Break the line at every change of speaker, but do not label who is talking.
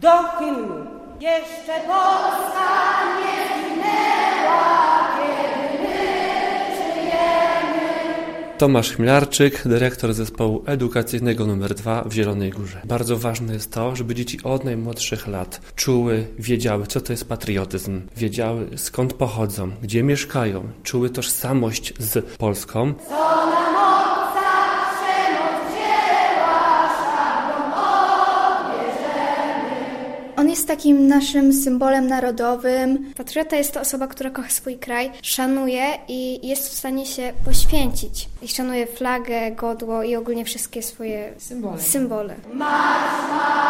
do hymnu. Jeszcze Polska nie zginęła, kiedy my żyjemy.
Tomasz Chmilarczyk, dyrektor zespołu edukacyjnego nr 2 w Zielonej Górze. Bardzo ważne jest to, żeby dzieci od najmłodszych lat czuły, wiedziały, co to jest patriotyzm, wiedziały skąd pochodzą, gdzie mieszkają, czuły tożsamość z Polską.
Co
On jest takim naszym symbolem narodowym. Patriota jest to osoba, która kocha swój kraj, szanuje i jest w stanie się poświęcić. I szanuje flagę, godło i ogólnie wszystkie swoje
Symbole.
symbole.
Marsz, marsz do